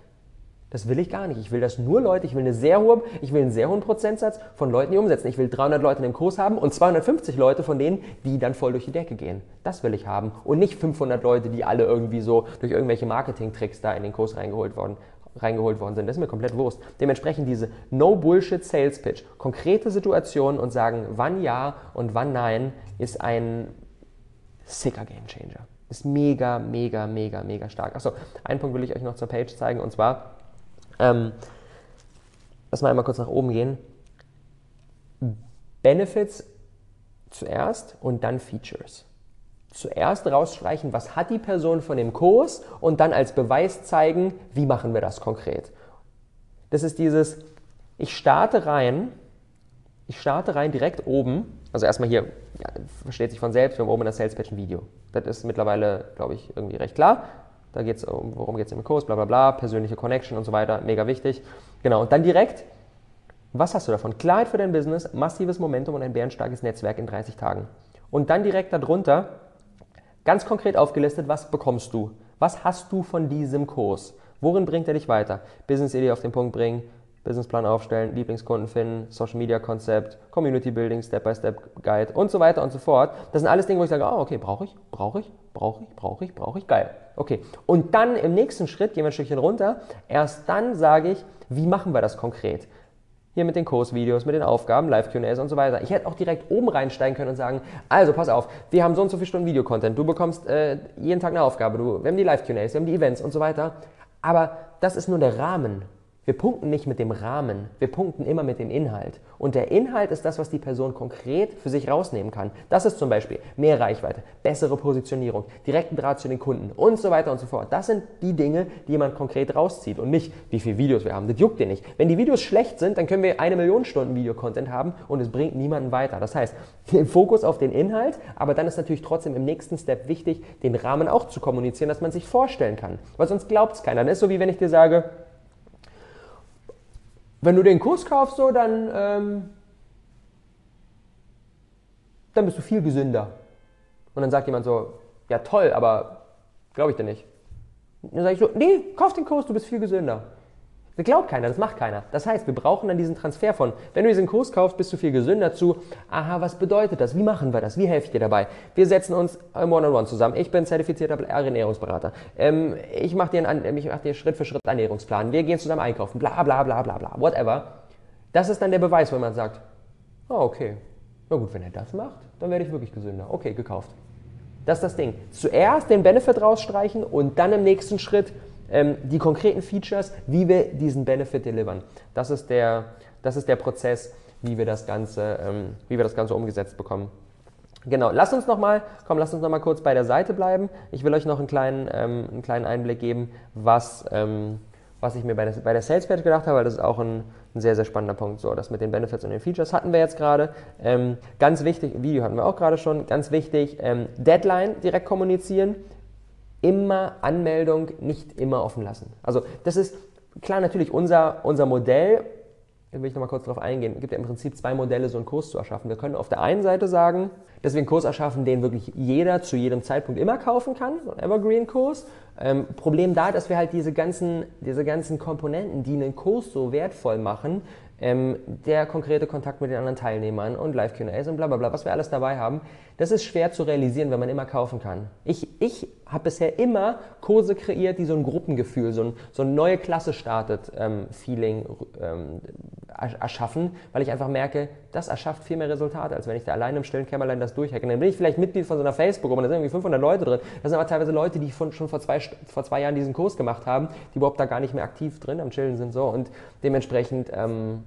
Das will ich gar nicht. Ich will, dass nur Leute, ich will eine sehr hohe, ich will einen sehr hohen Prozentsatz von Leuten, die umsetzen. Ich will 300 Leute in dem Kurs haben und 250 Leute von denen, die dann voll durch die Decke gehen. Das will ich haben. Und nicht 500 Leute, die alle irgendwie so durch irgendwelche Marketing-Tricks da in den Kurs reingeholt worden, reingeholt worden sind. Das ist mir komplett Wurst. Dementsprechend diese No-Bullshit-Sales-Pitch. Konkrete Situationen und sagen, wann ja und wann nein, ist ein sicker Game Changer. Ist mega, mega, mega, mega stark. Achso, einen Punkt will ich euch noch zur Page zeigen und zwar, ähm, lass mal einmal kurz nach oben gehen. Benefits zuerst und dann Features. Zuerst rausstreichen, was hat die Person von dem Kurs und dann als Beweis zeigen, wie machen wir das konkret. Das ist dieses, ich starte rein, ich starte rein direkt oben also erstmal hier, ja, versteht sich von selbst, wir haben oben in der Sales Page ein Video. Das ist mittlerweile, glaube ich, irgendwie recht klar. Da geht es um, worum geht es im Kurs, bla bla bla, persönliche Connection und so weiter, mega wichtig. Genau, und dann direkt, was hast du davon? Klarheit für dein Business, massives Momentum und ein bärenstarkes Netzwerk in 30 Tagen. Und dann direkt darunter, ganz konkret aufgelistet, was bekommst du? Was hast du von diesem Kurs? Worin bringt er dich weiter? Business-Idee auf den Punkt bringen, Businessplan aufstellen, Lieblingskunden finden, Social Media Konzept, Community Building, Step-by-Step Guide und so weiter und so fort. Das sind alles Dinge, wo ich sage, oh, okay, brauche ich, brauche ich, brauche ich, brauche ich, brauche ich, geil. Okay. Und dann im nächsten Schritt, gehen wir ein Stückchen runter, erst dann sage ich, wie machen wir das konkret? Hier mit den Kursvideos, mit den Aufgaben, Live-QAs und so weiter. Ich hätte auch direkt oben reinsteigen können und sagen, also pass auf, wir haben so und so viele Stunden Videocontent, du bekommst äh, jeden Tag eine Aufgabe, du, wir haben die Live-QAs, wir haben die Events und so weiter. Aber das ist nur der Rahmen. Wir punkten nicht mit dem Rahmen, wir punkten immer mit dem Inhalt. Und der Inhalt ist das, was die Person konkret für sich rausnehmen kann. Das ist zum Beispiel mehr Reichweite, bessere Positionierung, direkten Draht zu den Kunden und so weiter und so fort. Das sind die Dinge, die jemand konkret rauszieht und nicht, wie viele Videos wir haben. Das juckt dir nicht. Wenn die Videos schlecht sind, dann können wir eine Million Stunden Videocontent haben und es bringt niemanden weiter. Das heißt, [LAUGHS] den Fokus auf den Inhalt, aber dann ist natürlich trotzdem im nächsten Step wichtig, den Rahmen auch zu kommunizieren, dass man sich vorstellen kann. Weil sonst glaubt es keiner. Das ist so wie wenn ich dir sage, wenn du den Kurs kaufst, so, dann, ähm, dann bist du viel gesünder. Und dann sagt jemand so, ja toll, aber glaube ich dir nicht. Dann sage ich so, nee, kauf den Kurs, du bist viel gesünder. Das glaubt keiner, das macht keiner. Das heißt, wir brauchen dann diesen Transfer von, wenn du diesen Kurs kaufst, bist du viel gesünder zu, aha, was bedeutet das? Wie machen wir das? Wie helfe ich dir dabei? Wir setzen uns im One-on-One zusammen. Ich bin zertifizierter Ernährungsberater. Ähm, ich mache dir, mach dir Schritt für Schritt Ernährungsplan. Wir gehen zusammen einkaufen. Bla, bla, bla, bla, bla. Whatever. Das ist dann der Beweis, wenn man sagt, oh, okay. Na gut, wenn er das macht, dann werde ich wirklich gesünder. Okay, gekauft. Das ist das Ding. Zuerst den Benefit rausstreichen und dann im nächsten Schritt ähm, die konkreten Features, wie wir diesen Benefit delivern. Das ist der, das ist der Prozess, wie wir das Ganze, ähm, wie wir das Ganze umgesetzt bekommen. Genau, lasst uns nochmal, komm, lasst uns noch mal kurz bei der Seite bleiben. Ich will euch noch einen kleinen, ähm, einen kleinen Einblick geben, was, ähm, was ich mir bei der, bei der Sales Page gedacht habe, weil das ist auch ein, ein sehr, sehr spannender Punkt. So, das mit den Benefits und den Features hatten wir jetzt gerade. Ähm, ganz wichtig, Video hatten wir auch gerade schon, ganz wichtig, ähm, Deadline direkt kommunizieren immer Anmeldung nicht immer offen lassen. Also das ist klar natürlich unser, unser Modell, da will ich nochmal kurz darauf eingehen, es gibt ja im Prinzip zwei Modelle, so einen Kurs zu erschaffen. Wir können auf der einen Seite sagen, dass wir einen Kurs erschaffen, den wirklich jeder zu jedem Zeitpunkt immer kaufen kann, so ein Evergreen-Kurs. Ähm, Problem da, dass wir halt diese ganzen, diese ganzen Komponenten, die einen Kurs so wertvoll machen, ähm, der konkrete Kontakt mit den anderen Teilnehmern und Live-QAs und bla bla bla, was wir alles dabei haben, das ist schwer zu realisieren, wenn man immer kaufen kann. Ich, ich habe bisher immer Kurse kreiert, die so ein Gruppengefühl, so ein, so ein neue Klasse startet ähm, Feeling ähm, erschaffen, weil ich einfach merke, das erschafft viel mehr Resultate, als wenn ich da alleine im stillen Kämmerlein das durchhacke. Dann bin ich vielleicht Mitglied von so einer Facebook-Gruppe, da sind irgendwie 500 Leute drin. Das sind aber teilweise Leute, die von, schon vor zwei, vor zwei Jahren diesen Kurs gemacht haben, die überhaupt da gar nicht mehr aktiv drin am Chillen sind. So. Und dementsprechend ähm,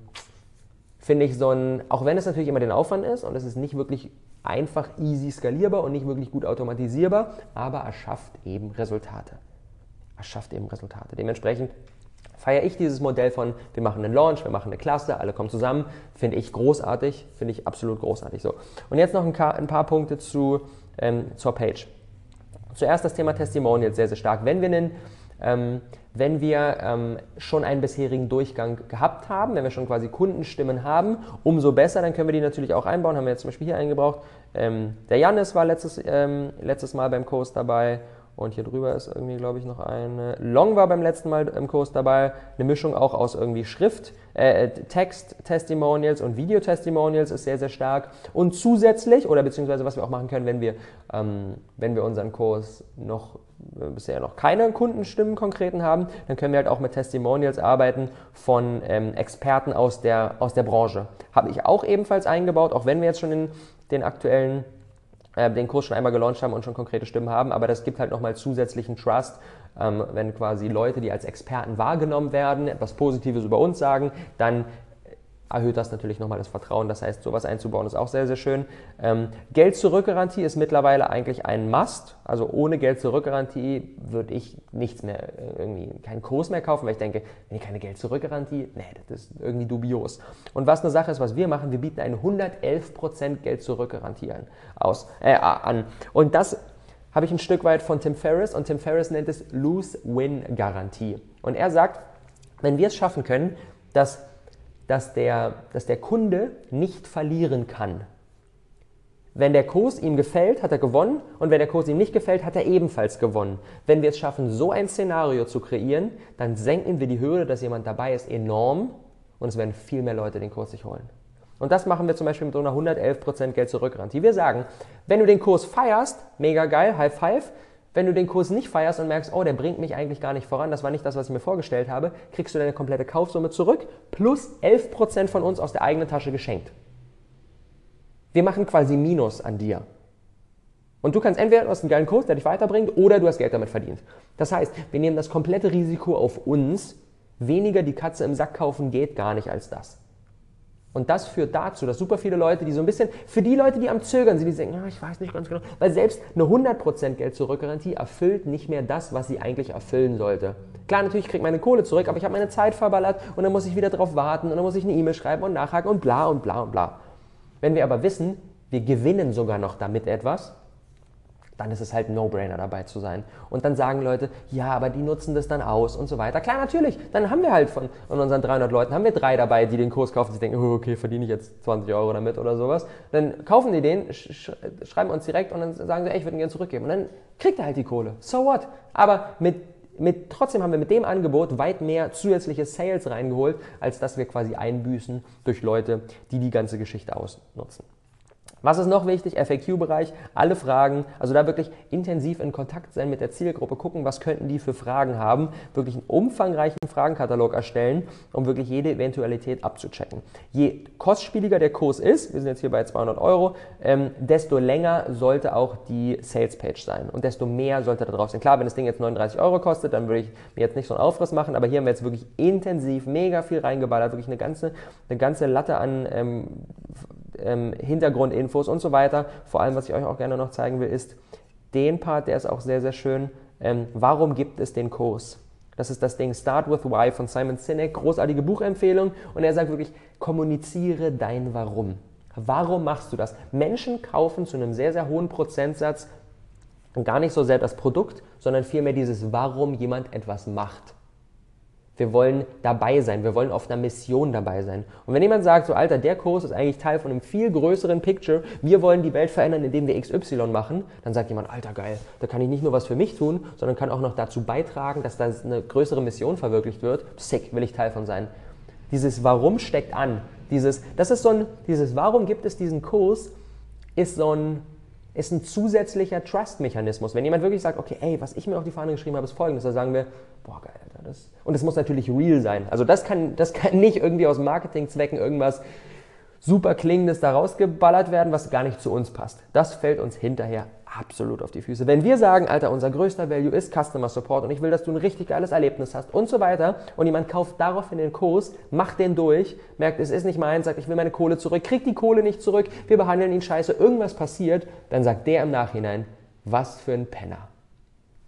finde ich so ein, auch wenn es natürlich immer den Aufwand ist und es ist nicht wirklich einfach easy skalierbar und nicht wirklich gut automatisierbar, aber er schafft eben Resultate. Er schafft eben Resultate. Dementsprechend feiere ich dieses Modell von, wir machen einen Launch, wir machen eine Klasse, alle kommen zusammen, finde ich großartig, finde ich absolut großartig so. Und jetzt noch ein, ein paar Punkte zu, ähm, zur Page. Zuerst das Thema Testimonials sehr, sehr stark. Wenn wir einen ähm, wenn wir ähm, schon einen bisherigen Durchgang gehabt haben, wenn wir schon quasi Kundenstimmen haben, umso besser, dann können wir die natürlich auch einbauen. Haben wir jetzt zum Beispiel hier eingebraucht. Ähm, der Janis war letztes, ähm, letztes Mal beim Kurs dabei. Und hier drüber ist irgendwie, glaube ich, noch eine. Long war beim letzten Mal im Kurs dabei. Eine Mischung auch aus irgendwie Schrift, äh, Text-Testimonials und Video-Testimonials ist sehr, sehr stark. Und zusätzlich, oder beziehungsweise was wir auch machen können, wenn wir, ähm, wenn wir unseren Kurs noch äh, bisher noch keine Kundenstimmen konkreten haben, dann können wir halt auch mit Testimonials arbeiten von ähm, Experten aus der, aus der Branche. Habe ich auch ebenfalls eingebaut, auch wenn wir jetzt schon in den aktuellen äh, den Kurs schon einmal gelauncht haben und schon konkrete Stimmen haben, aber das gibt halt nochmal zusätzlichen Trust, ähm, wenn quasi Leute, die als Experten wahrgenommen werden, etwas Positives über uns sagen, dann erhöht das natürlich nochmal das Vertrauen. Das heißt, sowas einzubauen ist auch sehr, sehr schön. Ähm, Geld-Zurück-Garantie ist mittlerweile eigentlich ein Must. Also ohne Geld-Zurück-Garantie würde ich nichts mehr, äh, irgendwie keinen Kurs mehr kaufen, weil ich denke, wenn ich keine Geld-Zurück-Garantie, nee, das ist irgendwie dubios. Und was eine Sache ist, was wir machen, wir bieten eine 111% Geld-Zurück-Garantie an, äh, an. Und das habe ich ein Stück weit von Tim Ferriss und Tim Ferriss nennt es Lose-Win-Garantie. Und er sagt, wenn wir es schaffen können, dass dass der, dass der Kunde nicht verlieren kann. Wenn der Kurs ihm gefällt, hat er gewonnen und wenn der Kurs ihm nicht gefällt, hat er ebenfalls gewonnen. Wenn wir es schaffen, so ein Szenario zu kreieren, dann senken wir die Hürde, dass jemand dabei ist, enorm und es werden viel mehr Leute den Kurs sich holen. Und das machen wir zum Beispiel mit so einer 111% Geld zurückgarantie. Wir sagen, wenn du den Kurs feierst, mega geil, High Five, wenn du den Kurs nicht feierst und merkst, oh, der bringt mich eigentlich gar nicht voran, das war nicht das, was ich mir vorgestellt habe, kriegst du deine komplette Kaufsumme zurück plus 11% von uns aus der eigenen Tasche geschenkt. Wir machen quasi Minus an dir. Und du kannst entweder, du hast einen geilen Kurs, der dich weiterbringt, oder du hast Geld damit verdient. Das heißt, wir nehmen das komplette Risiko auf uns. Weniger die Katze im Sack kaufen geht gar nicht als das. Und das führt dazu, dass super viele Leute, die so ein bisschen, für die Leute, die am Zögern sind, die sagen, ja, ich weiß nicht ganz genau, weil selbst eine 100% Geld-Zurück-Garantie erfüllt nicht mehr das, was sie eigentlich erfüllen sollte. Klar, natürlich kriege ich meine Kohle zurück, aber ich habe meine Zeit verballert und dann muss ich wieder darauf warten und dann muss ich eine E-Mail schreiben und nachhaken und bla und bla und bla. Wenn wir aber wissen, wir gewinnen sogar noch damit etwas, dann ist es halt No-Brainer dabei zu sein. Und dann sagen Leute, ja, aber die nutzen das dann aus und so weiter. Klar, natürlich. Dann haben wir halt von, von unseren 300 Leuten, haben wir drei dabei, die den Kurs kaufen, die denken, oh, okay, verdiene ich jetzt 20 Euro damit oder sowas. Dann kaufen die den, sch schreiben uns direkt und dann sagen sie, ey, ich würde ihn gerne zurückgeben. Und dann kriegt er halt die Kohle. So what? Aber mit mit, trotzdem haben wir mit dem Angebot weit mehr zusätzliche Sales reingeholt, als dass wir quasi einbüßen durch Leute, die die ganze Geschichte ausnutzen. Was ist noch wichtig? FAQ-Bereich, alle Fragen, also da wirklich intensiv in Kontakt sein mit der Zielgruppe, gucken, was könnten die für Fragen haben, wirklich einen umfangreichen Fragenkatalog erstellen, um wirklich jede Eventualität abzuchecken. Je kostspieliger der Kurs ist, wir sind jetzt hier bei 200 Euro, ähm, desto länger sollte auch die Sales-Page sein und desto mehr sollte da drauf sein. Klar, wenn das Ding jetzt 39 Euro kostet, dann würde ich mir jetzt nicht so einen Aufriss machen, aber hier haben wir jetzt wirklich intensiv mega viel reingeballert, wirklich eine ganze, eine ganze Latte an ähm, ähm, Hintergrundinfos und so weiter. Vor allem, was ich euch auch gerne noch zeigen will, ist den Part, der ist auch sehr, sehr schön. Ähm, warum gibt es den Kurs? Das ist das Ding Start with Why von Simon Sinek, großartige Buchempfehlung. Und er sagt wirklich, kommuniziere dein Warum. Warum machst du das? Menschen kaufen zu einem sehr, sehr hohen Prozentsatz gar nicht so sehr das Produkt, sondern vielmehr dieses, warum jemand etwas macht. Wir wollen dabei sein. Wir wollen auf einer Mission dabei sein. Und wenn jemand sagt, so Alter, der Kurs ist eigentlich Teil von einem viel größeren Picture, wir wollen die Welt verändern, indem wir XY machen, dann sagt jemand, Alter, geil, da kann ich nicht nur was für mich tun, sondern kann auch noch dazu beitragen, dass da eine größere Mission verwirklicht wird. Sick, will ich Teil von sein. Dieses Warum steckt an. Dieses, das ist so ein, dieses Warum gibt es diesen Kurs, ist so ein, ist ein zusätzlicher Trust-Mechanismus. Wenn jemand wirklich sagt, okay, ey, was ich mir auf die Fahne geschrieben habe, ist folgendes, dann sagen wir, boah, geil, Alter, das. Und es muss natürlich real sein. Also das kann, das kann nicht irgendwie aus Marketingzwecken irgendwas super Klingendes da rausgeballert werden, was gar nicht zu uns passt. Das fällt uns hinterher absolut auf die Füße. Wenn wir sagen, Alter, unser größter Value ist Customer Support und ich will, dass du ein richtig geiles Erlebnis hast und so weiter und jemand kauft daraufhin den Kurs, macht den durch, merkt, es ist nicht meins, sagt, ich will meine Kohle zurück, kriegt die Kohle nicht zurück, wir behandeln ihn scheiße, irgendwas passiert, dann sagt der im Nachhinein, was für ein Penner.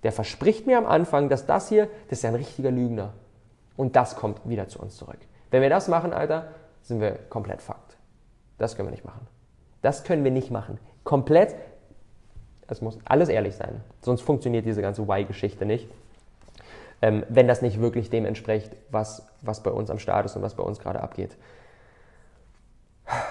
Der verspricht mir am Anfang, dass das hier, das ist ja ein richtiger Lügner. Und das kommt wieder zu uns zurück. Wenn wir das machen, Alter, sind wir komplett fucked. Das können wir nicht machen. Das können wir nicht machen. Komplett, es muss alles ehrlich sein. Sonst funktioniert diese ganze Why-Geschichte nicht. Ähm, wenn das nicht wirklich dem entspricht, was, was bei uns am Start ist und was bei uns gerade abgeht.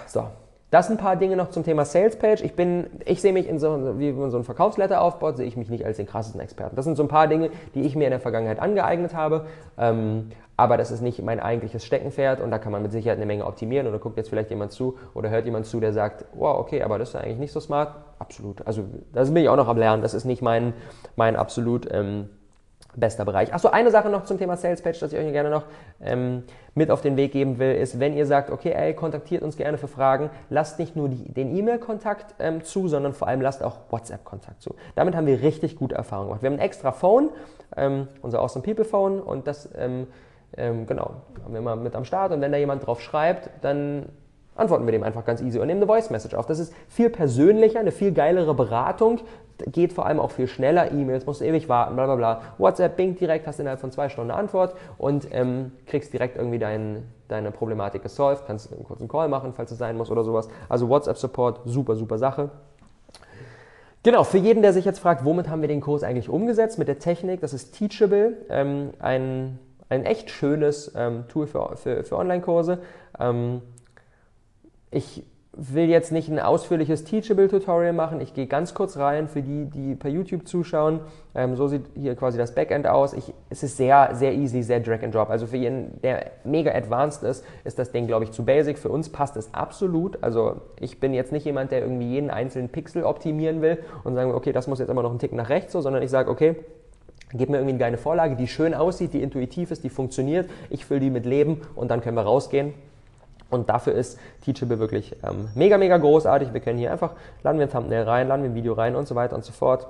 So, das ein paar Dinge noch zum Thema Salespage. Ich bin, ich sehe mich in so, wie man so einen Verkaufsletter aufbaut, sehe ich mich nicht als den krassesten Experten. Das sind so ein paar Dinge, die ich mir in der Vergangenheit angeeignet habe. Ähm, aber das ist nicht mein eigentliches Steckenpferd und da kann man mit Sicherheit eine Menge optimieren oder guckt jetzt vielleicht jemand zu oder hört jemand zu, der sagt, wow, okay, aber das ist eigentlich nicht so smart. Absolut. Also da bin ich auch noch am Lernen. Das ist nicht mein, mein absolut ähm, bester Bereich. Achso, eine Sache noch zum Thema Sales Page, das ich euch gerne noch ähm, mit auf den Weg geben will, ist, wenn ihr sagt, okay, ey, kontaktiert uns gerne für Fragen, lasst nicht nur die, den E-Mail-Kontakt ähm, zu, sondern vor allem lasst auch WhatsApp-Kontakt zu. Damit haben wir richtig gute Erfahrungen gemacht. Wir haben ein extra Phone, ähm, unser Awesome People Phone und das, ähm, ähm, genau, haben wir mal mit am Start und wenn da jemand drauf schreibt, dann antworten wir dem einfach ganz easy und nehmen eine Voice Message auf. Das ist viel persönlicher, eine viel geilere Beratung, geht vor allem auch viel schneller. E-Mails musst du ewig warten, bla bla bla. WhatsApp, Bing direkt, hast innerhalb von zwei Stunden eine Antwort und ähm, kriegst direkt irgendwie dein, deine Problematik gesolved, kannst einen kurzen Call machen, falls es sein muss oder sowas. Also WhatsApp Support, super, super Sache. Genau, für jeden, der sich jetzt fragt, womit haben wir den Kurs eigentlich umgesetzt? Mit der Technik, das ist Teachable, ähm, ein, ein echt schönes ähm, Tool für, für, für Online-Kurse. Ähm, ich will jetzt nicht ein ausführliches Teachable-Tutorial machen. Ich gehe ganz kurz rein für die, die per YouTube zuschauen. Ähm, so sieht hier quasi das Backend aus. Ich, es ist sehr, sehr easy, sehr Drag and Drop. Also für jeden, der mega advanced ist, ist das Ding, glaube ich, zu basic. Für uns passt es absolut. Also ich bin jetzt nicht jemand, der irgendwie jeden einzelnen Pixel optimieren will und sagen, okay, das muss jetzt immer noch einen Tick nach rechts, so, sondern ich sage, okay, Gib mir irgendwie eine geile Vorlage, die schön aussieht, die intuitiv ist, die funktioniert. Ich fülle die mit Leben und dann können wir rausgehen und dafür ist Teachable wirklich ähm, mega, mega großartig. Wir können hier einfach, laden wir ein Thumbnail rein, laden wir ein Video rein und so weiter und so fort.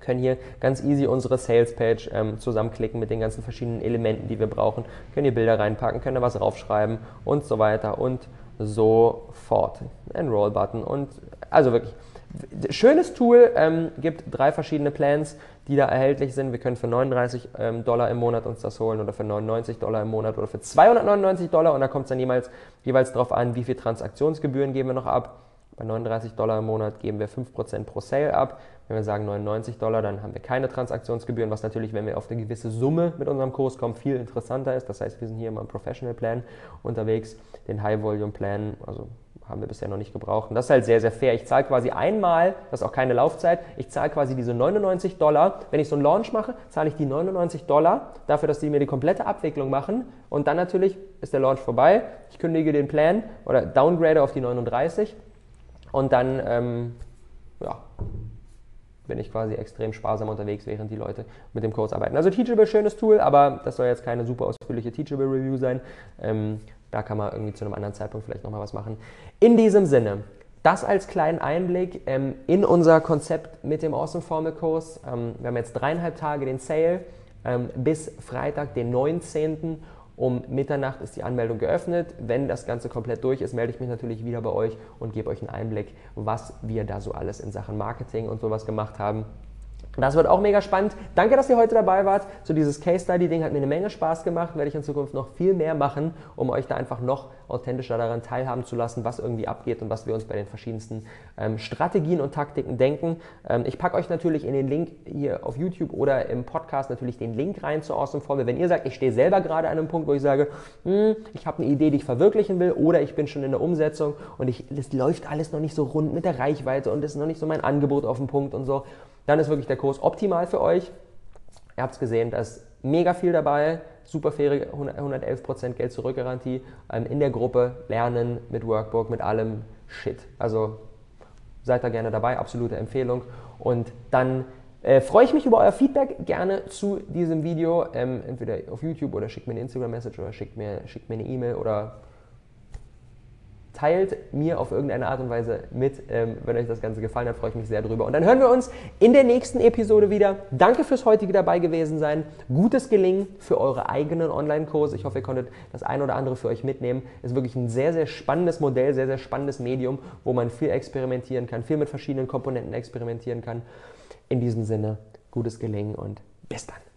Können hier ganz easy unsere Sales Page ähm, zusammenklicken mit den ganzen verschiedenen Elementen, die wir brauchen. Können hier Bilder reinpacken, können da was draufschreiben und so weiter und so fort. Enroll-Button und also wirklich schönes Tool, ähm, gibt drei verschiedene Plans die da erhältlich sind. Wir können für 39 ähm, Dollar im Monat uns das holen oder für 99 Dollar im Monat oder für 299 Dollar und da kommt es dann jeweils, jeweils darauf an, wie viel Transaktionsgebühren geben wir noch ab. Bei 39 Dollar im Monat geben wir 5% pro Sale ab. Wenn wir sagen 99 Dollar, dann haben wir keine Transaktionsgebühren, was natürlich, wenn wir auf eine gewisse Summe mit unserem Kurs kommen, viel interessanter ist. Das heißt, wir sind hier immer im Professional Plan unterwegs, den High Volume Plan, also haben wir bisher noch nicht gebraucht. Und das ist halt sehr, sehr fair. Ich zahle quasi einmal, das ist auch keine Laufzeit, ich zahle quasi diese 99 Dollar. Wenn ich so einen Launch mache, zahle ich die 99 Dollar dafür, dass die mir die komplette Abwicklung machen. Und dann natürlich ist der Launch vorbei. Ich kündige den Plan oder downgrade auf die 39. Und dann, ähm, ja, bin ich quasi extrem sparsam unterwegs, während die Leute mit dem Kurs arbeiten. Also Teachable, schönes Tool, aber das soll jetzt keine super ausführliche Teachable Review sein. Ähm, da kann man irgendwie zu einem anderen Zeitpunkt vielleicht nochmal was machen. In diesem Sinne, das als kleinen Einblick ähm, in unser Konzept mit dem Awesome Formel Kurs. Ähm, wir haben jetzt dreieinhalb Tage den Sale ähm, bis Freitag, den 19. Um Mitternacht ist die Anmeldung geöffnet. Wenn das Ganze komplett durch ist, melde ich mich natürlich wieder bei euch und gebe euch einen Einblick, was wir da so alles in Sachen Marketing und sowas gemacht haben. Das wird auch mega spannend. Danke, dass ihr heute dabei wart. So dieses Case Study Ding hat mir eine Menge Spaß gemacht. Werde ich in Zukunft noch viel mehr machen, um euch da einfach noch authentischer daran teilhaben zu lassen, was irgendwie abgeht und was wir uns bei den verschiedensten ähm, Strategien und Taktiken denken. Ähm, ich packe euch natürlich in den Link hier auf YouTube oder im Podcast natürlich den Link rein zu Awesome Formel. Wenn ihr sagt, ich stehe selber gerade an einem Punkt, wo ich sage, hm, ich habe eine Idee, die ich verwirklichen will oder ich bin schon in der Umsetzung und es läuft alles noch nicht so rund mit der Reichweite und es ist noch nicht so mein Angebot auf dem Punkt und so dann ist wirklich der Kurs optimal für euch. Ihr habt es gesehen, da ist mega viel dabei, super faire 111% Geld zurück Garantie ähm, in der Gruppe, lernen mit Workbook, mit allem Shit. Also seid da gerne dabei, absolute Empfehlung. Und dann äh, freue ich mich über euer Feedback gerne zu diesem Video, ähm, entweder auf YouTube oder schickt mir eine Instagram-Message oder schickt mir, schickt mir eine E-Mail oder teilt mir auf irgendeine Art und Weise mit. Ähm, wenn euch das Ganze gefallen hat, freue ich mich sehr drüber. Und dann hören wir uns in der nächsten Episode wieder. Danke fürs heutige dabei gewesen sein. Gutes Gelingen für eure eigenen Online-Kurse. Ich hoffe, ihr konntet das ein oder andere für euch mitnehmen. Ist wirklich ein sehr, sehr spannendes Modell, sehr, sehr spannendes Medium, wo man viel experimentieren kann, viel mit verschiedenen Komponenten experimentieren kann. In diesem Sinne, gutes Gelingen und bis dann.